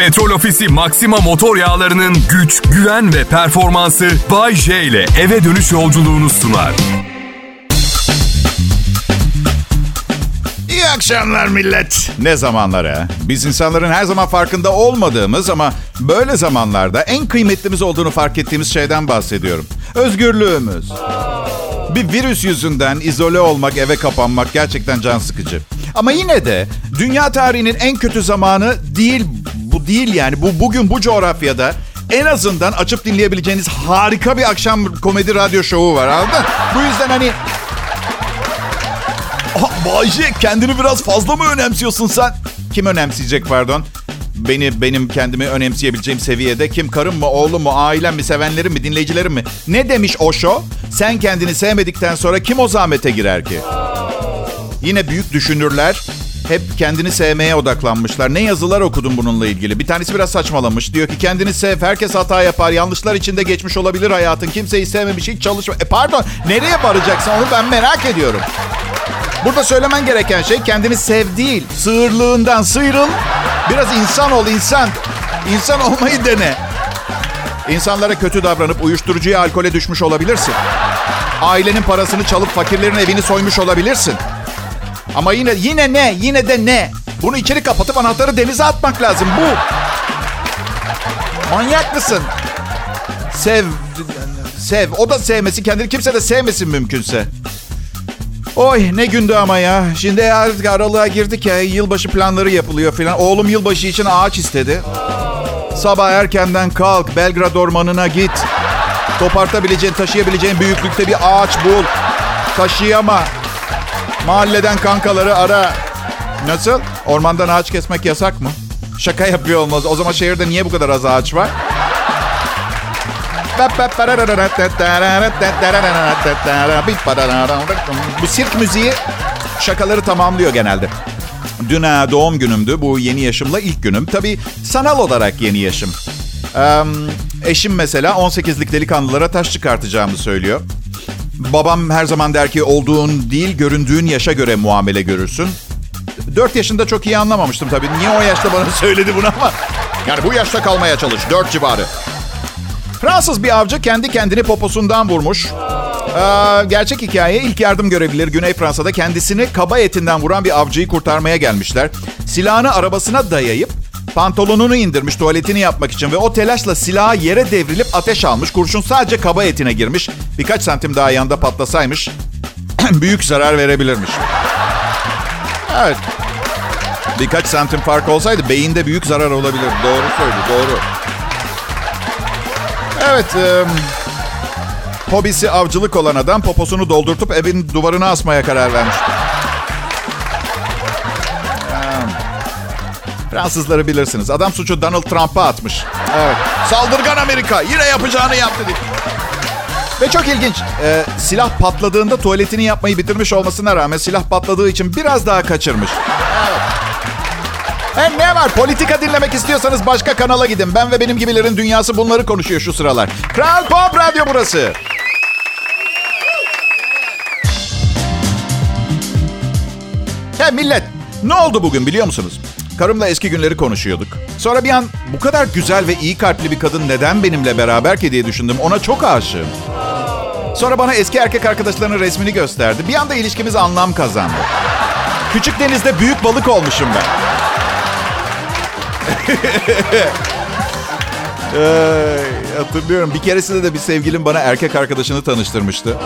Petrol Ofisi Maxima motor yağlarının güç, güven ve performansı Bay J ile eve dönüş yolculuğunu sunar. İyi akşamlar millet. Ne zamanlara? Biz insanların her zaman farkında olmadığımız ama böyle zamanlarda en kıymetlimiz olduğunu fark ettiğimiz şeyden bahsediyorum. Özgürlüğümüz. Bir virüs yüzünden izole olmak, eve kapanmak gerçekten can sıkıcı. Ama yine de dünya tarihinin en kötü zamanı değil, değil yani. Bu bugün bu coğrafyada en azından açıp dinleyebileceğiniz harika bir akşam komedi radyo şovu var anladın? Bu yüzden hani Bayce kendini biraz fazla mı önemsiyorsun sen? Kim önemseyecek pardon? Beni benim kendimi önemseyebileceğim seviyede kim karım mı oğlum mu ailem mi sevenlerim mi dinleyicilerim mi? Ne demiş o şo? Sen kendini sevmedikten sonra kim o zahmete girer ki? Yine büyük düşünürler hep kendini sevmeye odaklanmışlar. Ne yazılar okudum bununla ilgili. Bir tanesi biraz saçmalamış. Diyor ki kendini sev. Herkes hata yapar. Yanlışlar içinde geçmiş olabilir hayatın. Kimseyi sevmemiş. Hiç çalışma. E pardon. Nereye varacaksın onu ben merak ediyorum. Burada söylemen gereken şey kendini sev değil. Sığırlığından sıyrıl. Biraz insan ol insan. İnsan olmayı dene. İnsanlara kötü davranıp uyuşturucuya, alkole düşmüş olabilirsin. Ailenin parasını çalıp fakirlerin evini soymuş olabilirsin. Ama yine yine ne? Yine de ne? Bunu içeri kapatıp anahtarı denize atmak lazım. Bu. Manyak mısın? Sev. Sev. O da sevmesin. Kendini kimse de sevmesin mümkünse. Oy ne gündü ama ya. Şimdi artık aralığa girdik ya. Yılbaşı planları yapılıyor filan. Oğlum yılbaşı için ağaç istedi. Sabah erkenden kalk. Belgrad ormanına git. Kopartabileceğin, taşıyabileceğin büyüklükte bir ağaç bul. Taşıyama. Mahalleden kankaları ara. Nasıl? Ormandan ağaç kesmek yasak mı? Şaka yapıyor olmaz. O zaman şehirde niye bu kadar az ağaç var? Bu sirk müziği şakaları tamamlıyor genelde. Dün doğum günümdü. Bu yeni yaşımla ilk günüm. Tabii sanal olarak yeni yaşım. Ee, eşim mesela 18'lik delikanlılara taş çıkartacağımı söylüyor. Babam her zaman der ki olduğun değil göründüğün yaşa göre muamele görürsün. 4 yaşında çok iyi anlamamıştım tabii. Niye o yaşta bana söyledi bunu ama. Yani bu yaşta kalmaya çalış. 4 civarı. Fransız bir avcı kendi kendini poposundan vurmuş. Ee, gerçek hikaye ilk yardım görevlileri Güney Fransa'da kendisini kaba etinden vuran bir avcıyı kurtarmaya gelmişler. Silahını arabasına dayayıp pantolonunu indirmiş tuvaletini yapmak için ve o telaşla silahı yere devrilip ateş almış. Kurşun sadece kaba etine girmiş. Birkaç santim daha yanda patlasaymış büyük zarar verebilirmiş. Evet. Birkaç santim fark olsaydı beyinde büyük zarar olabilir. Doğru söyledi, doğru. Evet, e, hobisi avcılık olan adam poposunu doldurtup evin duvarına asmaya karar vermiş. Fransızları bilirsiniz. Adam suçu Donald Trump'a atmış. Evet. Saldırgan Amerika yine yapacağını yaptı diye. Ve çok ilginç. E, silah patladığında tuvaletini yapmayı bitirmiş olmasına rağmen silah patladığı için biraz daha kaçırmış. Evet. Hem ne var? Politika dinlemek istiyorsanız başka kanala gidin. Ben ve benim gibilerin dünyası bunları konuşuyor şu sıralar. Kral Pop Radyo burası. He millet, ne oldu bugün biliyor musunuz? Karımla eski günleri konuşuyorduk. Sonra bir an bu kadar güzel ve iyi kalpli bir kadın neden benimle beraber ki diye düşündüm. Ona çok aşığım. Sonra bana eski erkek arkadaşlarının resmini gösterdi. Bir anda ilişkimiz anlam kazandı. Küçük denizde büyük balık olmuşum ben. ee, hatırlıyorum. Bir keresinde de bir sevgilim bana erkek arkadaşını tanıştırmıştı.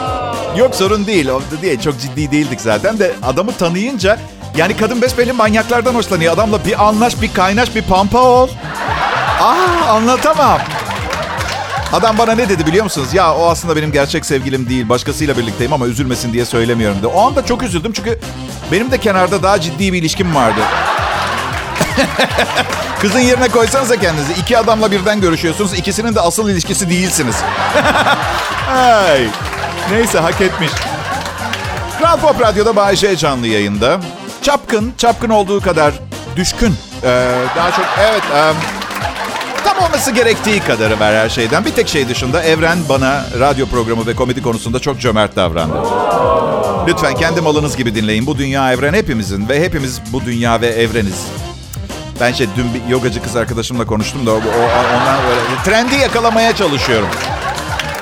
Yok sorun değil. O değil. Çok ciddi değildik zaten de adamı tanıyınca yani kadın besbelli manyaklardan hoşlanıyor. Adamla bir anlaş, bir kaynaş, bir pampa ol. Aa anlatamam. Adam bana ne dedi biliyor musunuz? Ya o aslında benim gerçek sevgilim değil. Başkasıyla birlikteyim ama üzülmesin diye söylemiyorum dedi. O anda çok üzüldüm çünkü benim de kenarda daha ciddi bir ilişkim vardı. Kızın yerine koysanıza kendinizi. İki adamla birden görüşüyorsunuz. İkisinin de asıl ilişkisi değilsiniz. Ay. Neyse hak etmiş. Kral Pop Radyo'da Bayşe canlı yayında. Çapkın, çapkın olduğu kadar düşkün. Ee, daha çok evet... E, tam olması gerektiği kadarı var her şeyden. Bir tek şey dışında Evren bana radyo programı ve komedi konusunda çok cömert davrandı. Lütfen kendi malınız gibi dinleyin. Bu dünya evren hepimizin ve hepimiz bu dünya ve evreniz. Ben şey dün bir yogacı kız arkadaşımla konuştum da o, ondan böyle trendi yakalamaya çalışıyorum.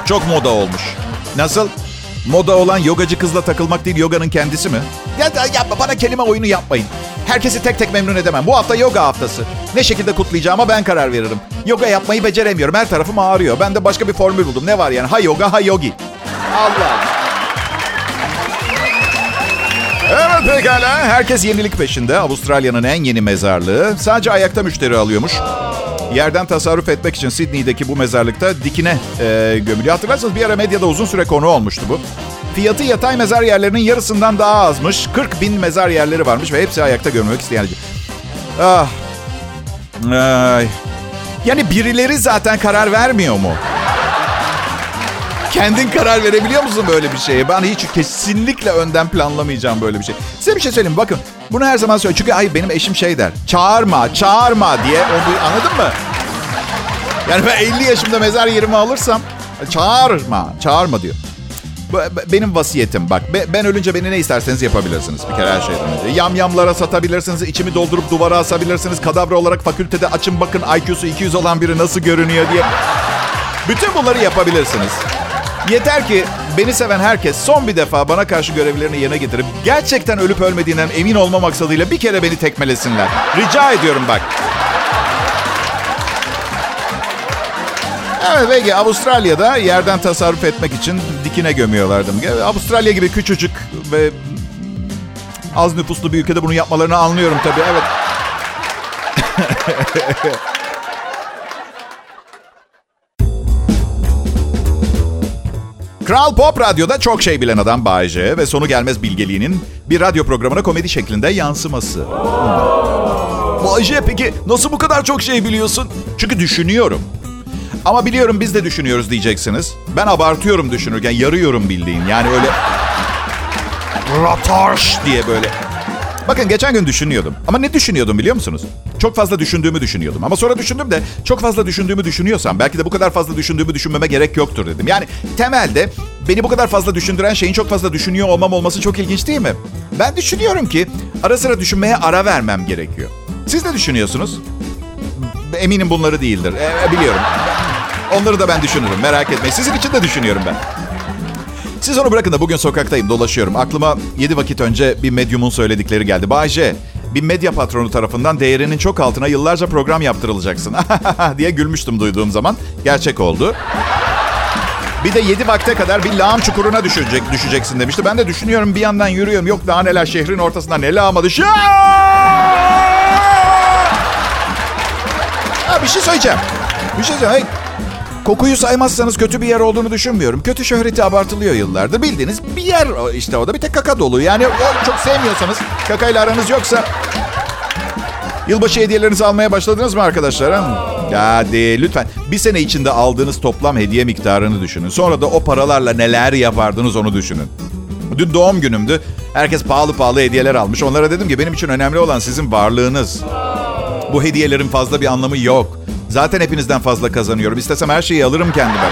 Çok moda olmuş. Nasıl? Moda olan yogacı kızla takılmak değil, yoganın kendisi mi? Ya, ya bana kelime oyunu yapmayın. Herkesi tek tek memnun edemem. Bu hafta yoga haftası. Ne şekilde kutlayacağıma ben karar veririm. Yoga yapmayı beceremiyorum. Her tarafım ağrıyor. Ben de başka bir formül buldum. Ne var yani? Ha yoga, ha yogi. Allah. Evet pekala. Herkes yenilik peşinde. Avustralya'nın en yeni mezarlığı. Sadece ayakta müşteri alıyormuş. Yerden tasarruf etmek için Sydney'deki bu mezarlıkta dikine e, gömülüyor. Hatırlarsanız bir ara medyada uzun süre konu olmuştu bu. Fiyatı yatay mezar yerlerinin yarısından daha azmış. 40 bin mezar yerleri varmış ve hepsi ayakta gömülmek isteyen. Ah. Ay. Yani birileri zaten karar vermiyor mu? Kendin karar verebiliyor musun böyle bir şeye? Ben hiç kesinlikle önden planlamayacağım böyle bir şey. Size bir şey söyleyeyim bakın. Bunu her zaman söylüyorum. Çünkü ay benim eşim şey der. Çağırma, çağırma diye onu anladın mı? Yani ben 50 yaşımda mezar yerimi alırsam çağırma, çağırma diyor. Benim vasiyetim bak. Ben ölünce beni ne isterseniz yapabilirsiniz bir kere her şeyden önce. Yamyamlara satabilirsiniz, içimi doldurup duvara asabilirsiniz. Kadavra olarak fakültede açın bakın IQ'su 200 olan biri nasıl görünüyor diye. Bütün bunları yapabilirsiniz. Yeter ki beni seven herkes son bir defa bana karşı görevlerini yerine getirip gerçekten ölüp ölmediğinden emin olma maksadıyla bir kere beni tekmelesinler. Rica ediyorum bak. Evet peki Avustralya'da yerden tasarruf etmek için dikine gömüyorlardı. Avustralya gibi küçücük ve az nüfuslu bir ülkede bunu yapmalarını anlıyorum tabii. Evet. Kral Pop Radyo'da çok şey bilen adam Bayece ve sonu gelmez bilgeliğinin bir radyo programına komedi şeklinde yansıması. Bayece peki nasıl bu kadar çok şey biliyorsun? Çünkü düşünüyorum. Ama biliyorum biz de düşünüyoruz diyeceksiniz. Ben abartıyorum düşünürken yarıyorum bildiğin. Yani öyle ratarş diye böyle. Bakın geçen gün düşünüyordum. Ama ne düşünüyordum biliyor musunuz? Çok fazla düşündüğümü düşünüyordum. Ama sonra düşündüm de çok fazla düşündüğümü düşünüyorsam belki de bu kadar fazla düşündüğümü düşünmeme gerek yoktur dedim. Yani temelde beni bu kadar fazla düşündüren şeyin çok fazla düşünüyor olmam olması çok ilginç değil mi? Ben düşünüyorum ki ara sıra düşünmeye ara vermem gerekiyor. Siz ne düşünüyorsunuz? Eminim bunları değildir. E, biliyorum. Onları da ben düşünürüm. Merak etmeyin. Sizin için de düşünüyorum ben. Siz onu bırakın da bugün sokaktayım, dolaşıyorum. Aklıma 7 vakit önce bir medyumun söyledikleri geldi. Bayce, bir medya patronu tarafından değerinin çok altına yıllarca program yaptırılacaksın. diye gülmüştüm duyduğum zaman. Gerçek oldu. Bir de 7 vakte kadar bir lağım çukuruna düşecek, düşeceksin demişti. Ben de düşünüyorum bir yandan yürüyorum. Yok daha neler şehrin ortasında ne lağıma düş. Ha, bir şey söyleyeceğim. Bir şey söyleyeceğim. Kokuyu saymazsanız kötü bir yer olduğunu düşünmüyorum. Kötü şöhreti abartılıyor yıllardır. Bildiğiniz bir yer işte o da bir tek kaka dolu. Yani çok sevmiyorsanız, kakayla aranız yoksa... Yılbaşı hediyelerinizi almaya başladınız mı arkadaşlar? Hadi lütfen bir sene içinde aldığınız toplam hediye miktarını düşünün. Sonra da o paralarla neler yapardınız onu düşünün. Dün doğum günümdü. Herkes pahalı pahalı hediyeler almış. Onlara dedim ki benim için önemli olan sizin varlığınız. Bu hediyelerin fazla bir anlamı yok. Zaten hepinizden fazla kazanıyorum. İstesem her şeyi alırım kendime.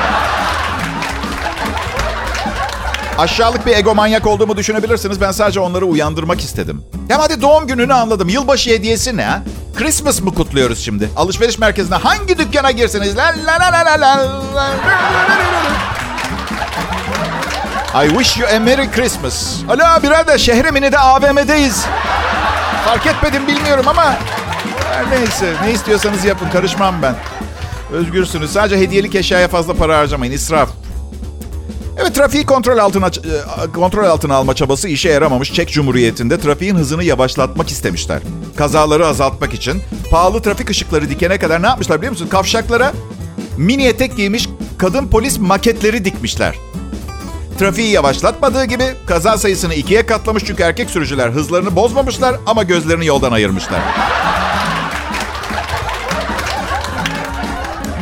Aşağılık bir egomanyak olduğumu düşünebilirsiniz. Ben sadece onları uyandırmak istedim. Hem hadi doğum gününü anladım. Yılbaşı hediyesi ne? Christmas mı kutluyoruz şimdi? Alışveriş merkezine hangi dükkana girseniz la la la la la la I wish you a Merry Christmas. Alo birader şehre de AVM'deyiz. Fark etmedim bilmiyorum ama neyse. Ne istiyorsanız yapın. Karışmam ben. Özgürsünüz. Sadece hediyelik eşyaya fazla para harcamayın. İsraf. Evet trafiği kontrol altına e, kontrol altına alma çabası işe yaramamış. Çek Cumhuriyeti'nde trafiğin hızını yavaşlatmak istemişler. Kazaları azaltmak için pahalı trafik ışıkları dikene kadar ne yapmışlar biliyor musun? Kavşaklara mini etek giymiş kadın polis maketleri dikmişler. Trafiği yavaşlatmadığı gibi kaza sayısını ikiye katlamış çünkü erkek sürücüler hızlarını bozmamışlar ama gözlerini yoldan ayırmışlar.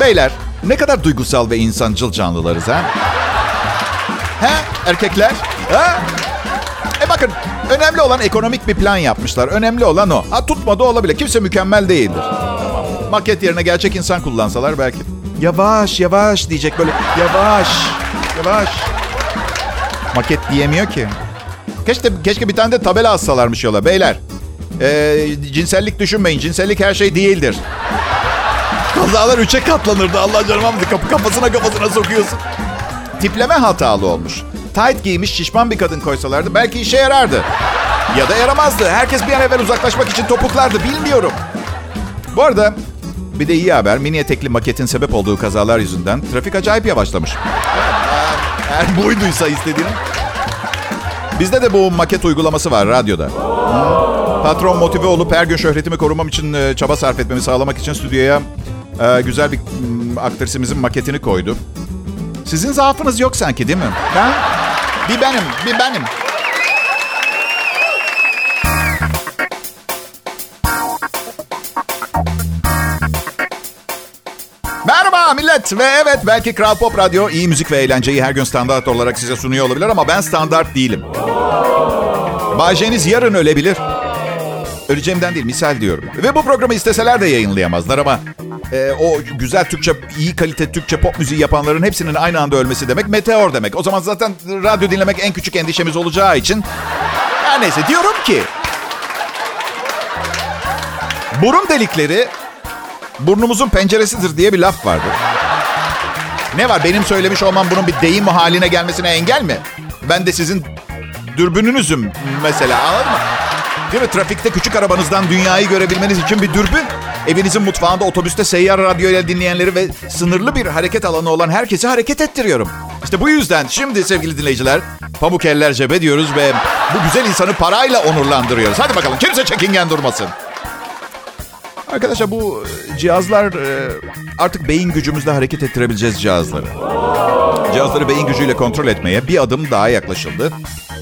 Beyler ne kadar duygusal ve insancıl canlılarız ha? He erkekler? Ha? E bakın önemli olan ekonomik bir plan yapmışlar. Önemli olan o. Ha tutmadı olabilir. Kimse mükemmel değildir. Tamam. Maket yerine gerçek insan kullansalar belki. Yavaş yavaş diyecek böyle. Yavaş yavaş. Maket diyemiyor ki. Keşke, keşke bir tane de tabela assalarmış yola beyler. Ee, cinsellik düşünmeyin. Cinsellik her şey değildir. Kazalar üçe katlanırdı. Allah canım kapı kafasına kafasına sokuyorsun. Tipleme hatalı olmuş. Tight giymiş şişman bir kadın koysalardı belki işe yarardı. Ya da yaramazdı. Herkes bir an evvel uzaklaşmak için topuklardı. Bilmiyorum. Bu arada bir de iyi haber. Mini etekli maketin sebep olduğu kazalar yüzünden trafik acayip yavaşlamış. Eğer buyduysa istediğin. Bizde de bu maket uygulaması var radyoda. Patron motive olup her gün şöhretimi korumam için e, çaba sarf etmemi sağlamak için stüdyoya e, güzel bir aktrisimizin maketini koydu. Sizin zaafınız yok sanki değil mi? Ha? Bir benim, bir benim. Merhaba millet ve evet belki Kral Pop Radyo iyi müzik ve eğlenceyi her gün standart olarak size sunuyor olabilir ama ben standart değilim. Bayce'niz yarın ölebilir. Öleceğimden değil misal diyorum. Ve bu programı isteseler de yayınlayamazlar ama e, o güzel Türkçe, iyi kalite Türkçe pop müziği yapanların hepsinin aynı anda ölmesi demek meteor demek. O zaman zaten radyo dinlemek en küçük endişemiz olacağı için her neyse diyorum ki burun delikleri burnumuzun penceresidir diye bir laf vardır. Ne var benim söylemiş olmam bunun bir deyim haline gelmesine engel mi? Ben de sizin dürbününüzüm mesela anladın mı? Değil mi? Trafikte küçük arabanızdan dünyayı görebilmeniz için bir dürbün. Evinizin mutfağında, otobüste seyyar radyoyla dinleyenleri ve sınırlı bir hareket alanı olan herkesi hareket ettiriyorum. İşte bu yüzden şimdi sevgili dinleyiciler pamuk eller cebe diyoruz ve bu güzel insanı parayla onurlandırıyoruz. Hadi bakalım kimse çekingen durmasın. Arkadaşlar bu cihazlar e, artık beyin gücümüzle hareket ettirebileceğiz cihazları. Cihazları beyin gücüyle kontrol etmeye bir adım daha yaklaşıldı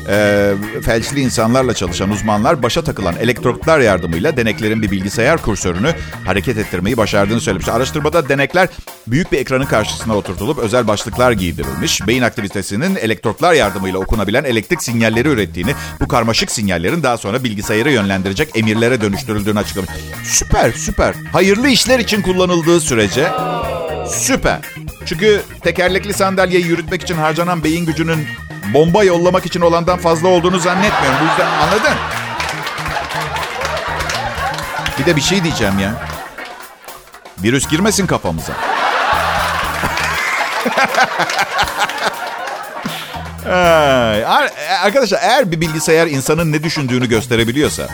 e, felçli insanlarla çalışan uzmanlar başa takılan elektrotlar yardımıyla deneklerin bir bilgisayar kursörünü hareket ettirmeyi başardığını söylemiş. Araştırmada denekler büyük bir ekranın karşısına oturtulup özel başlıklar giydirilmiş. Beyin aktivitesinin elektrotlar yardımıyla okunabilen elektrik sinyalleri ürettiğini, bu karmaşık sinyallerin daha sonra bilgisayarı yönlendirecek emirlere dönüştürüldüğünü açıklamış. Süper, süper. Hayırlı işler için kullanıldığı sürece süper. Çünkü tekerlekli sandalyeyi yürütmek için harcanan beyin gücünün bomba yollamak için olandan fazla olduğunu zannetmiyorum. Bu yüzden anladın? Bir de bir şey diyeceğim ya. Virüs girmesin kafamıza. Arkadaşlar eğer bir bilgisayar insanın ne düşündüğünü gösterebiliyorsa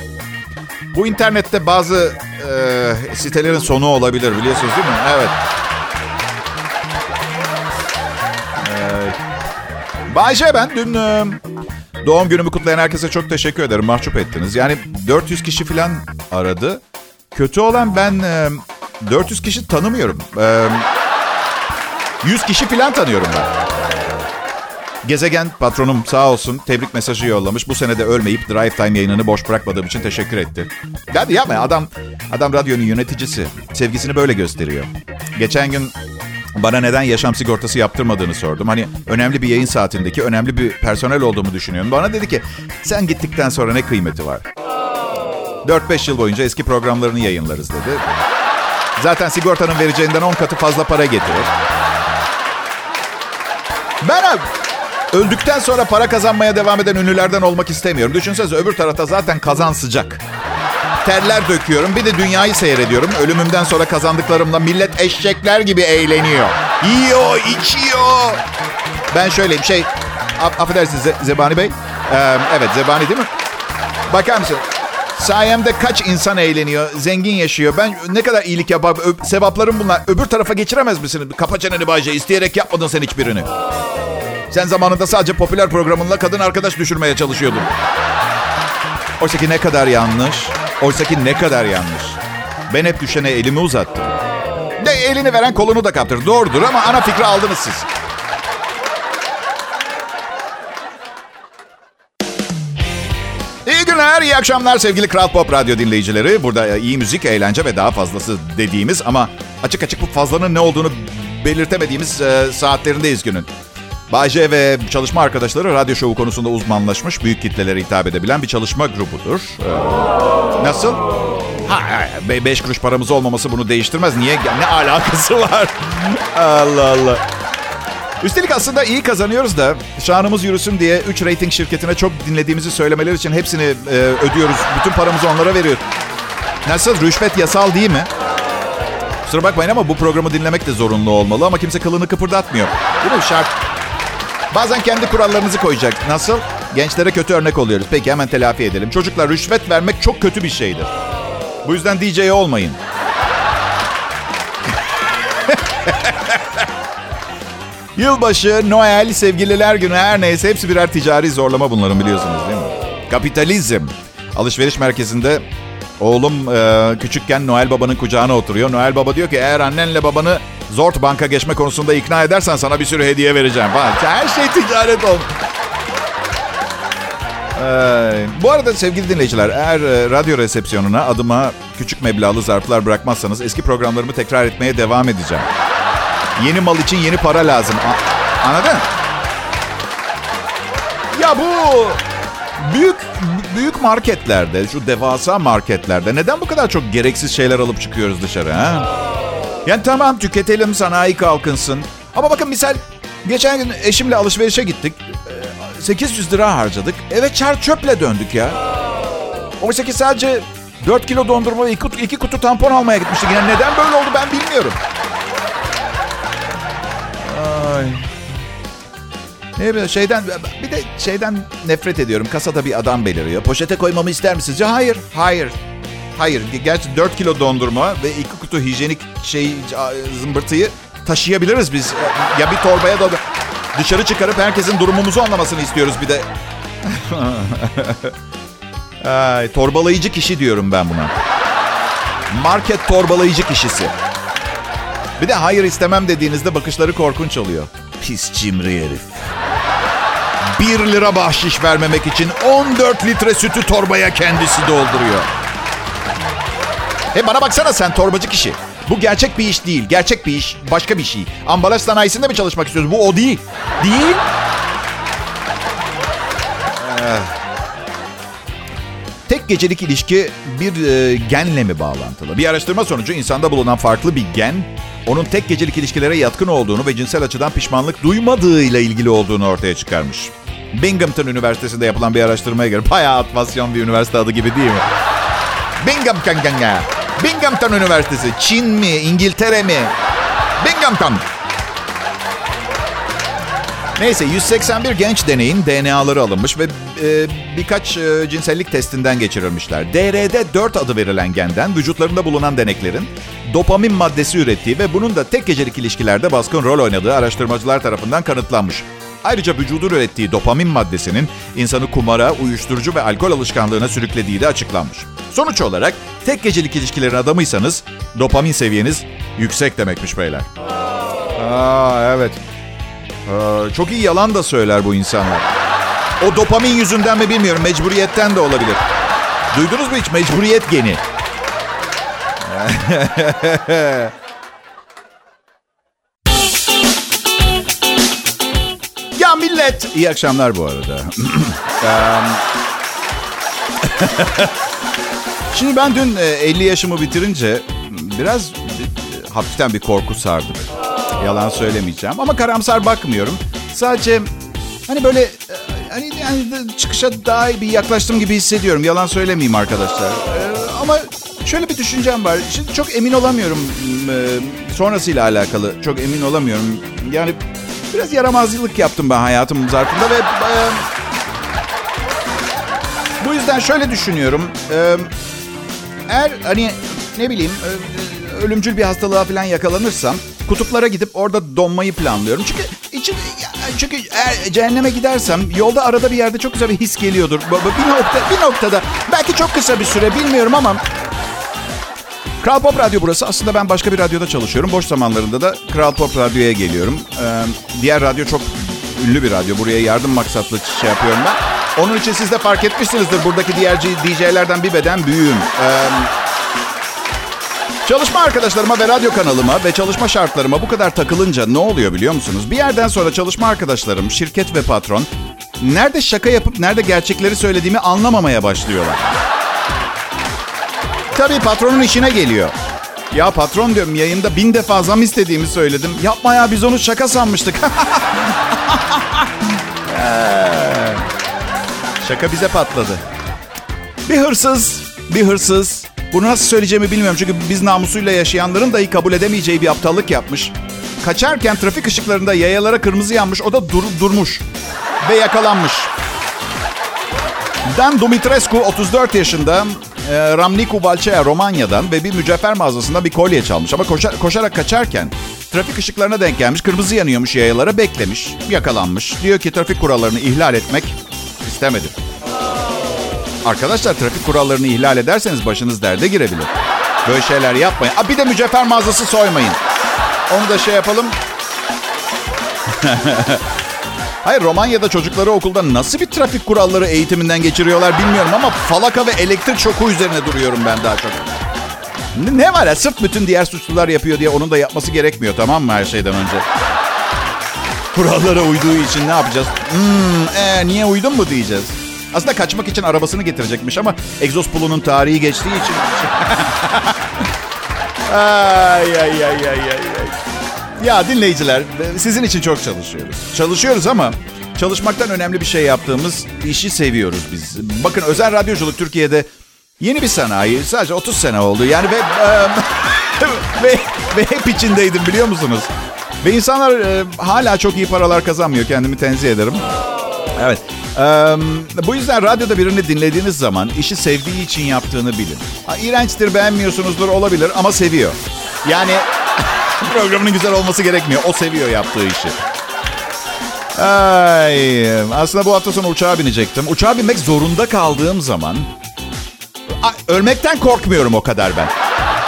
bu internette bazı e, sitelerin sonu olabilir biliyorsunuz değil mi? Evet. Bayce ben dün e, doğum günümü kutlayan herkese çok teşekkür ederim. Mahcup ettiniz. Yani 400 kişi falan aradı. Kötü olan ben e, 400 kişi tanımıyorum. E, 100 kişi falan tanıyorum ben. Gezegen patronum sağ olsun tebrik mesajı yollamış. Bu sene de ölmeyip Drive Time yayınını boş bırakmadığım için teşekkür etti. Hadi yapma adam adam radyonun yöneticisi. Sevgisini böyle gösteriyor. Geçen gün bana neden yaşam sigortası yaptırmadığını sordum. Hani önemli bir yayın saatindeki önemli bir personel olduğumu düşünüyorum. Bana dedi ki sen gittikten sonra ne kıymeti var? 4-5 yıl boyunca eski programlarını yayınlarız dedi. Zaten sigortanın vereceğinden 10 katı fazla para getirir. Ben öldükten sonra para kazanmaya devam eden ünlülerden olmak istemiyorum. Düşünsenize öbür tarafta zaten kazan sıcak terler döküyorum. Bir de dünyayı seyrediyorum. Ölümümden sonra kazandıklarımla millet eşekler gibi eğleniyor. Yiyor, içiyor. Ben şöyleyim şey... Af affedersiniz Zebani Bey. Ee, evet Zebani değil mi? Bakar mısın? Sayemde kaç insan eğleniyor, zengin yaşıyor. Ben ne kadar iyilik yapar, sevaplarım bunlar. Öbür tarafa geçiremez misin? Kapa çeneni Bayce, isteyerek yapmadın sen hiçbirini. Sen zamanında sadece popüler programınla kadın arkadaş düşürmeye çalışıyordun. Oysa ki ne kadar yanlış. Oysa ki ne kadar yanlış. Ben hep düşene elimi uzattım. De elini veren kolunu da kaptır. Doğrudur ama ana fikri aldınız siz. İyi günler, iyi akşamlar sevgili Kral Pop Radyo dinleyicileri. Burada iyi müzik, eğlence ve daha fazlası dediğimiz ama açık açık bu fazlanın ne olduğunu belirtemediğimiz e, saatlerindeyiz günün. Bayce ve çalışma arkadaşları radyo şovu konusunda uzmanlaşmış, büyük kitlelere hitap edebilen bir çalışma grubudur. Ee, nasıl? Ha, beş kuruş paramız olmaması bunu değiştirmez. Niye? Ne alakası var? Allah Allah. Üstelik aslında iyi kazanıyoruz da şanımız yürüsün diye 3 rating şirketine çok dinlediğimizi söylemeleri için hepsini e, ödüyoruz. Bütün paramızı onlara veriyoruz. Nasıl? Rüşvet yasal değil mi? Kusura bakmayın ama bu programı dinlemek de zorunlu olmalı ama kimse kılını kıpırdatmıyor. Değil mi? Şart. Bazen kendi kurallarınızı koyacak. Nasıl? Gençlere kötü örnek oluyoruz. Peki hemen telafi edelim. Çocuklar rüşvet vermek çok kötü bir şeydir. Bu yüzden DJ olmayın. Yılbaşı, Noel, sevgililer günü her neyse hepsi birer ticari zorlama bunların biliyorsunuz değil mi? Kapitalizm. Alışveriş merkezinde oğlum e, küçükken Noel Baba'nın kucağına oturuyor. Noel Baba diyor ki eğer annenle babanı Zort banka geçme konusunda ikna edersen sana bir sürü hediye vereceğim falan. Her şey ticaret olmuş. Ee, bu arada sevgili dinleyiciler eğer e, radyo resepsiyonuna adıma küçük meblağlı zarflar bırakmazsanız eski programlarımı tekrar etmeye devam edeceğim. Yeni mal için yeni para lazım. A- anladın? Ya bu büyük büyük marketlerde, şu devasa marketlerde neden bu kadar çok gereksiz şeyler alıp çıkıyoruz dışarı ha? Yani tamam tüketelim, sanayi kalkınsın. Ama bakın misal geçen gün eşimle alışverişe gittik. 800 lira harcadık. Eve çar çöple döndük ya. Oysa ki sadece 4 kilo dondurma ve 2 kutu tampon almaya gitmiştik. Yani neden böyle oldu ben bilmiyorum. Ay. Evet şeyden bir de şeyden nefret ediyorum. Kasada bir adam beliriyor. Poşete koymamı ister misiniz? Hayır, hayır. Hayır. Gerçi 4 kilo dondurma ve 2 kutu hijyenik şey zımbırtıyı taşıyabiliriz biz. Ya bir torbaya da dışarı çıkarıp herkesin durumumuzu anlamasını istiyoruz bir de. Ay, torbalayıcı kişi diyorum ben buna. Market torbalayıcı kişisi. Bir de hayır istemem dediğinizde bakışları korkunç oluyor. Pis cimri herif. 1 lira bahşiş vermemek için 14 litre sütü torbaya kendisi dolduruyor. He bana baksana sen torbacı kişi. Bu gerçek bir iş değil. Gerçek bir iş. Başka bir şey. Ambalaj sanayisinde mi çalışmak istiyoruz? Bu o değil. Değil. Ee, tek gecelik ilişki bir e, genle mi bağlantılı? Bir araştırma sonucu insanda bulunan farklı bir gen onun tek gecelik ilişkilere yatkın olduğunu ve cinsel açıdan pişmanlık duymadığıyla ilgili olduğunu ortaya çıkarmış. Binghamton Üniversitesi'nde yapılan bir araştırmaya göre bayağı atmasyon bir üniversite adı gibi değil mi? Binghamton Binghamton Üniversitesi. Çin mi? İngiltere mi? Binghamton. Neyse 181 genç deneyin DNA'ları alınmış ve e, birkaç e, cinsellik testinden geçirilmişler. DRD4 adı verilen genden vücutlarında bulunan deneklerin dopamin maddesi ürettiği ve bunun da tek gecelik ilişkilerde baskın rol oynadığı araştırmacılar tarafından kanıtlanmış. Ayrıca vücudun ürettiği dopamin maddesinin insanı kumara, uyuşturucu ve alkol alışkanlığına sürüklediği de açıklanmış. Sonuç olarak tek gecelik ilişkilerin adamıysanız dopamin seviyeniz yüksek demekmiş beyler. Aa evet. Aa, çok iyi yalan da söyler bu insanlar. O dopamin yüzünden mi bilmiyorum. Mecburiyetten de olabilir. Duydunuz mu hiç mecburiyet geni? ya millet. İyi akşamlar bu arada. Şimdi ben dün 50 yaşımı bitirince biraz hafiften bir korku sardı. Yalan söylemeyeceğim ama karamsar bakmıyorum. Sadece hani böyle hani yani çıkışa daha iyi bir yaklaştım gibi hissediyorum. Yalan söylemeyeyim arkadaşlar. Ama şöyle bir düşüncem var. Şimdi çok emin olamıyorum sonrasıyla alakalı. Çok emin olamıyorum. Yani biraz yaramazlık yaptım ben hayatım zarfında ve bu yüzden şöyle düşünüyorum. Eğer hani ne bileyim ölümcül bir hastalığa falan yakalanırsam kutuplara gidip orada donmayı planlıyorum. Çünkü için çünkü eğer cehenneme gidersem yolda arada bir yerde çok güzel bir his geliyordur. Bir nokta bir noktada belki çok kısa bir süre bilmiyorum ama Kral Pop Radyo burası. Aslında ben başka bir radyoda çalışıyorum. Boş zamanlarında da Kral Pop Radyo'ya geliyorum. Ee, diğer radyo çok ünlü bir radyo. Buraya yardım maksatlı şey yapıyorum ben. Onun için siz de fark etmişsinizdir. Buradaki diğer DJ'lerden bir beden büyüğüm. Ee, Çalışma arkadaşlarıma ve radyo kanalıma ve çalışma şartlarıma bu kadar takılınca ne oluyor biliyor musunuz? Bir yerden sonra çalışma arkadaşlarım, şirket ve patron nerede şaka yapıp nerede gerçekleri söylediğimi anlamamaya başlıyorlar. Tabii patronun işine geliyor. Ya patron diyorum yayında bin defa zam istediğimi söyledim. Yapma ya biz onu şaka sanmıştık. şaka bize patladı. Bir hırsız, bir hırsız. Bunu nasıl söyleyeceğimi bilmiyorum çünkü biz namusuyla yaşayanların dahi kabul edemeyeceği bir aptallık yapmış. Kaçarken trafik ışıklarında yayalara kırmızı yanmış. O da dur, durmuş ve yakalanmış. Dan Dumitrescu 34 yaşında e, Ramniku Valcea Romanya'dan ve bir mücevher mağazasında bir kolye çalmış. Ama koşa, koşarak kaçarken trafik ışıklarına denk gelmiş. Kırmızı yanıyormuş yayalara beklemiş. Yakalanmış. Diyor ki trafik kurallarını ihlal etmek istemedi. Arkadaşlar trafik kurallarını ihlal ederseniz başınız derde girebilir. Böyle şeyler yapmayın. Aa, bir de mücevher mağazası soymayın. Onu da şey yapalım. Hayır Romanya'da çocukları okulda nasıl bir trafik kuralları eğitiminden geçiriyorlar bilmiyorum ama falaka ve elektrik şoku üzerine duruyorum ben daha çok. Ne var ya sırf bütün diğer suçlular yapıyor diye onun da yapması gerekmiyor tamam mı her şeyden önce? Kurallara uyduğu için ne yapacağız? Hmm, ee, niye uydun mu diyeceğiz. Aslında kaçmak için arabasını getirecekmiş ama egzoz pulunun tarihi geçtiği için. ay ay ay ay ay. ay. Ya dinleyiciler, sizin için çok çalışıyoruz. Çalışıyoruz ama çalışmaktan önemli bir şey yaptığımız işi seviyoruz biz. Bakın özel radyoculuk Türkiye'de yeni bir sanayi. Sadece 30 sene oldu. Yani ve ve, ve hep içindeydim biliyor musunuz? Ve insanlar e, hala çok iyi paralar kazanmıyor. Kendimi tenzih ederim. Evet. E, bu yüzden radyoda birini dinlediğiniz zaman işi sevdiği için yaptığını bilin. Ha, iğrençtir, beğenmiyorsunuzdur olabilir ama seviyor. Yani programının güzel olması gerekmiyor. O seviyor yaptığı işi. Ay, aslında bu hafta sonu uçağa binecektim. Uçağa binmek zorunda kaldığım zaman ölmekten korkmuyorum o kadar ben.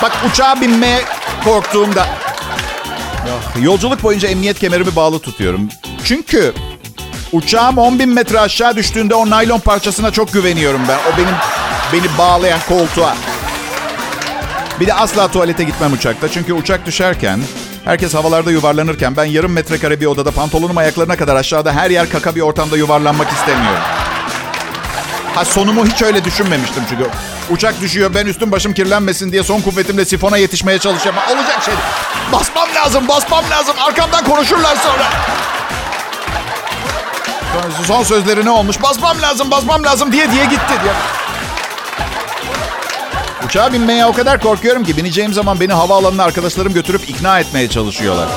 Bak uçağa binmeye korktuğumda yolculuk boyunca emniyet kemerimi bağlı tutuyorum. Çünkü uçağım 10 bin metre aşağı düştüğünde o naylon parçasına çok güveniyorum ben. O benim beni bağlayan koltuğa. Bir de asla tuvalete gitmem uçakta. Çünkü uçak düşerken, herkes havalarda yuvarlanırken ben yarım metrekare bir odada pantolonum ayaklarına kadar aşağıda her yer kaka bir ortamda yuvarlanmak istemiyorum. Ha sonumu hiç öyle düşünmemiştim çünkü. Uçak düşüyor ben üstüm başım kirlenmesin diye son kuvvetimle sifona yetişmeye çalışıyorum. Olacak şey. Basmam lazım, basmam lazım. Arkamdan konuşurlar sonra. Son sözleri ne olmuş? Basmam lazım, basmam lazım diye diye gitti diye. Uçağa binmeye o kadar korkuyorum ki bineceğim zaman beni havaalanına arkadaşlarım götürüp ikna etmeye çalışıyorlar.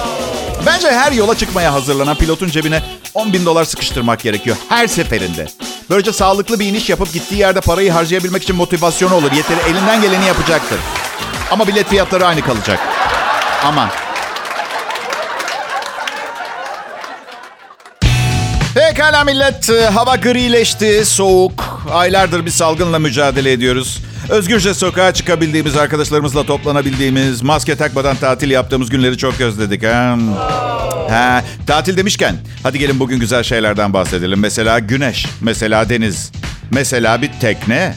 Bence her yola çıkmaya hazırlanan pilotun cebine 10 bin dolar sıkıştırmak gerekiyor. Her seferinde. Böylece sağlıklı bir iniş yapıp gittiği yerde parayı harcayabilmek için motivasyonu olur. Yeteri elinden geleni yapacaktır. Ama bilet fiyatları aynı kalacak. Aman. Pekala millet. Hava grileşti, soğuk. Aylardır bir salgınla mücadele ediyoruz. Özgürce sokağa çıkabildiğimiz, arkadaşlarımızla toplanabildiğimiz, maske takmadan tatil yaptığımız günleri çok özledik. Ha? ha, tatil demişken hadi gelin bugün güzel şeylerden bahsedelim. Mesela güneş, mesela deniz, mesela bir tekne.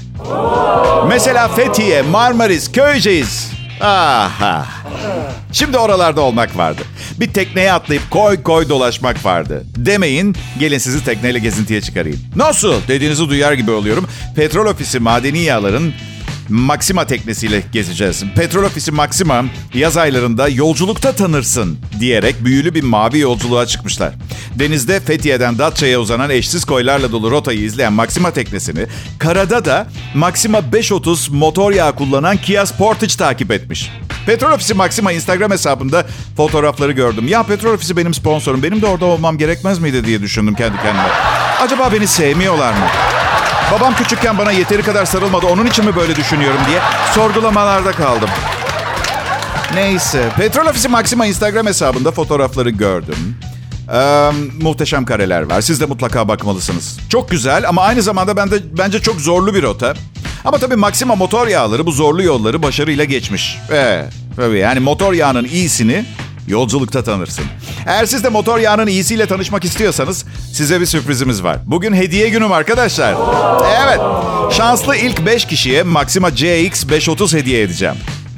Mesela Fethiye, Marmaris, Köyceğiz. Aha. Şimdi oralarda olmak vardı. Bir tekneye atlayıp koy koy dolaşmak vardı. Demeyin, gelin sizi tekneyle gezintiye çıkarayım. Nasıl dediğinizi duyar gibi oluyorum. Petrol ofisi madeni yağların Maxima teknesiyle gezeceğiz. Petrol ofisi Maxima yaz aylarında yolculukta tanırsın diyerek büyülü bir mavi yolculuğa çıkmışlar. Denizde Fethiye'den Datça'ya uzanan eşsiz koylarla dolu rotayı izleyen Maxima teknesini, karada da Maxima 530 motor yağı kullanan Kia Sportage takip etmiş. Petrol Ofisi Maxima Instagram hesabında fotoğrafları gördüm. Ya Petrol Ofisi benim sponsorum. Benim de orada olmam gerekmez miydi diye düşündüm kendi kendime. Acaba beni sevmiyorlar mı? Babam küçükken bana yeteri kadar sarılmadı. Onun için mi böyle düşünüyorum diye sorgulamalarda kaldım. Neyse. Petrol Ofisi Maxima Instagram hesabında fotoğrafları gördüm. Ee, muhteşem kareler var. Siz de mutlaka bakmalısınız. Çok güzel ama aynı zamanda bende, bence çok zorlu bir rota. Ama tabii Maxima motor yağları bu zorlu yolları başarıyla geçmiş. Ee, tabii yani motor yağının iyisini Yolculukta tanırsın. Eğer siz de motor yağının iyisiyle tanışmak istiyorsanız size bir sürprizimiz var. Bugün hediye günüm arkadaşlar. Evet. Şanslı ilk 5 kişiye Maxima CX530 hediye edeceğim.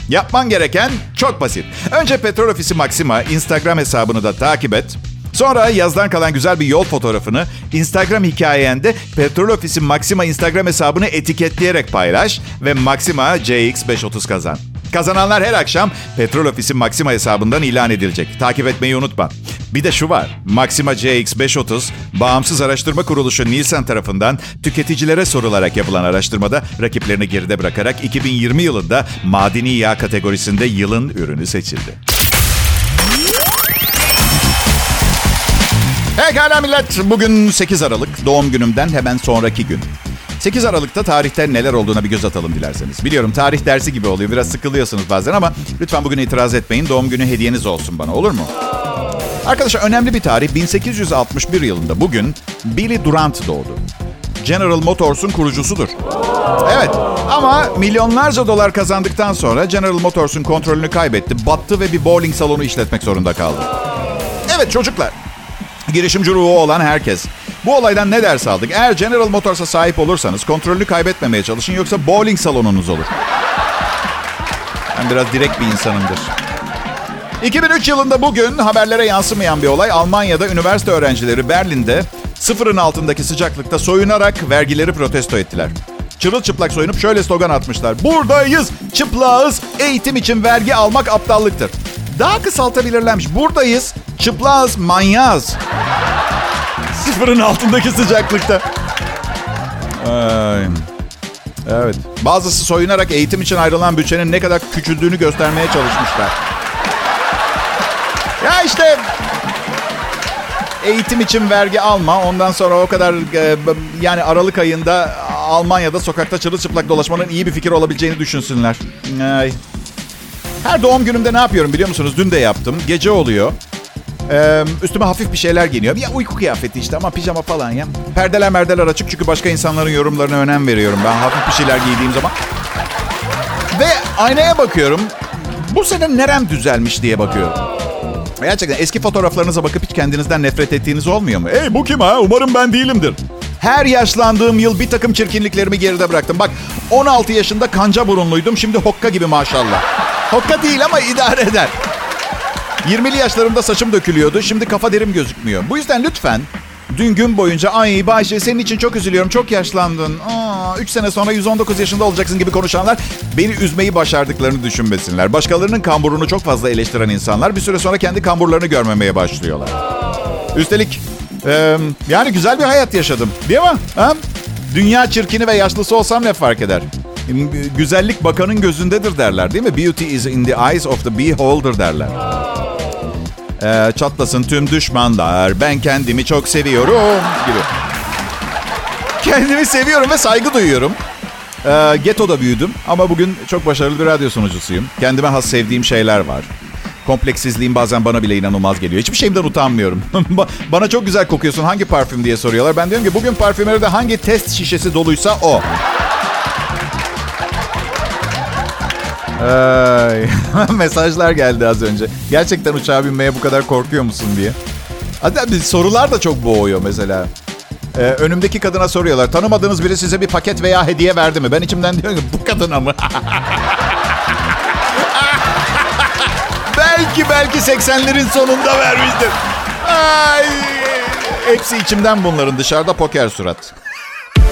Yapman gereken çok basit. Önce Petrol Ofisi Maxima Instagram hesabını da takip et. Sonra yazdan kalan güzel bir yol fotoğrafını Instagram hikayende Petrol Ofisi Maxima Instagram hesabını etiketleyerek paylaş ve Maxima CX530 kazan. Kazananlar her akşam Petrol Ofisi Maxima hesabından ilan edilecek. Takip etmeyi unutma. Bir de şu var. Maxima CX530, bağımsız araştırma kuruluşu Nielsen tarafından tüketicilere sorularak yapılan araştırmada rakiplerini geride bırakarak 2020 yılında madeni yağ kategorisinde yılın ürünü seçildi. Pekala millet. Bugün 8 Aralık. Doğum günümden hemen sonraki gün. 8 Aralık'ta tarihte neler olduğuna bir göz atalım dilerseniz. Biliyorum tarih dersi gibi oluyor. Biraz sıkılıyorsunuz bazen ama lütfen bugün itiraz etmeyin. Doğum günü hediyeniz olsun bana olur mu? Arkadaşlar önemli bir tarih. 1861 yılında bugün Billy Durant doğdu. General Motors'un kurucusudur. Evet ama milyonlarca dolar kazandıktan sonra General Motors'un kontrolünü kaybetti. Battı ve bir bowling salonu işletmek zorunda kaldı. Evet çocuklar. Girişimci ruhu olan herkes. Bu olaydan ne ders aldık? Eğer General Motors'a sahip olursanız kontrolünü kaybetmemeye çalışın yoksa bowling salonunuz olur. Ben biraz direkt bir insanımdır. 2003 yılında bugün haberlere yansımayan bir olay. Almanya'da üniversite öğrencileri Berlin'de sıfırın altındaki sıcaklıkta soyunarak vergileri protesto ettiler. Çırılçıplak soyunup şöyle slogan atmışlar. Buradayız, çıplağız, eğitim için vergi almak aptallıktır. Daha kısaltabilirlermiş. Buradayız, çıplağız, manyağız. Sıfırın altındaki sıcaklıkta. Ay. Evet. Bazısı soyunarak eğitim için ayrılan bütçenin ne kadar küçüldüğünü göstermeye çalışmışlar. Ya işte eğitim için vergi alma. Ondan sonra o kadar e, yani Aralık ayında Almanya'da sokakta çırılçıplak dolaşmanın iyi bir fikir olabileceğini düşünsünler. Ay. Her doğum günümde ne yapıyorum biliyor musunuz? Dün de yaptım. Gece oluyor. Ee, üstüme hafif bir şeyler giyiniyorum. Ya uyku kıyafeti işte ama pijama falan ya. Perdeler merdeler açık çünkü başka insanların yorumlarına önem veriyorum. Ben hafif bir şeyler giydiğim zaman. Ve aynaya bakıyorum. Bu sene nerem düzelmiş diye bakıyorum. Gerçekten eski fotoğraflarınıza bakıp hiç kendinizden nefret ettiğiniz olmuyor mu? Hey bu kim ha? Umarım ben değilimdir. Her yaşlandığım yıl bir takım çirkinliklerimi geride bıraktım. Bak 16 yaşında kanca burunluydum. Şimdi hokka gibi maşallah. Hokka değil ama idare eder. 20'li yaşlarımda saçım dökülüyordu. Şimdi kafa derim gözükmüyor. Bu yüzden lütfen dün gün boyunca ay Bayşe senin için çok üzülüyorum. Çok yaşlandın. Aa, 3 sene sonra 119 yaşında olacaksın gibi konuşanlar beni üzmeyi başardıklarını düşünmesinler. Başkalarının kamburunu çok fazla eleştiren insanlar bir süre sonra kendi kamburlarını görmemeye başlıyorlar. Üstelik e, yani güzel bir hayat yaşadım. Değil mi? Ha? Dünya çirkini ve yaşlısı olsam ne fark eder? Güzellik bakanın gözündedir derler değil mi? Beauty is in the eyes of the beholder derler. Ee, çatlasın tüm düşmanlar. Ben kendimi çok seviyorum gibi. Kendimi seviyorum ve saygı duyuyorum. Ee, ghetto'da büyüdüm ama bugün çok başarılı bir radyo sunucusuyum. Kendime has sevdiğim şeyler var. Kompleksizliğim bazen bana bile inanılmaz geliyor. Hiçbir şeyimden utanmıyorum. bana çok güzel kokuyorsun hangi parfüm diye soruyorlar. Ben diyorum ki bugün parfümerde hangi test şişesi doluysa o. Mesajlar geldi az önce. Gerçekten uçağa binmeye bu kadar korkuyor musun diye. Hatta sorular da çok boğuyor mesela. Ee, önümdeki kadına soruyorlar. Tanımadığınız biri size bir paket veya hediye verdi mi? Ben içimden diyorum ki bu kadına mı? belki belki 80'lerin sonunda vermiştir. Ay. Hepsi içimden bunların dışarıda poker surat.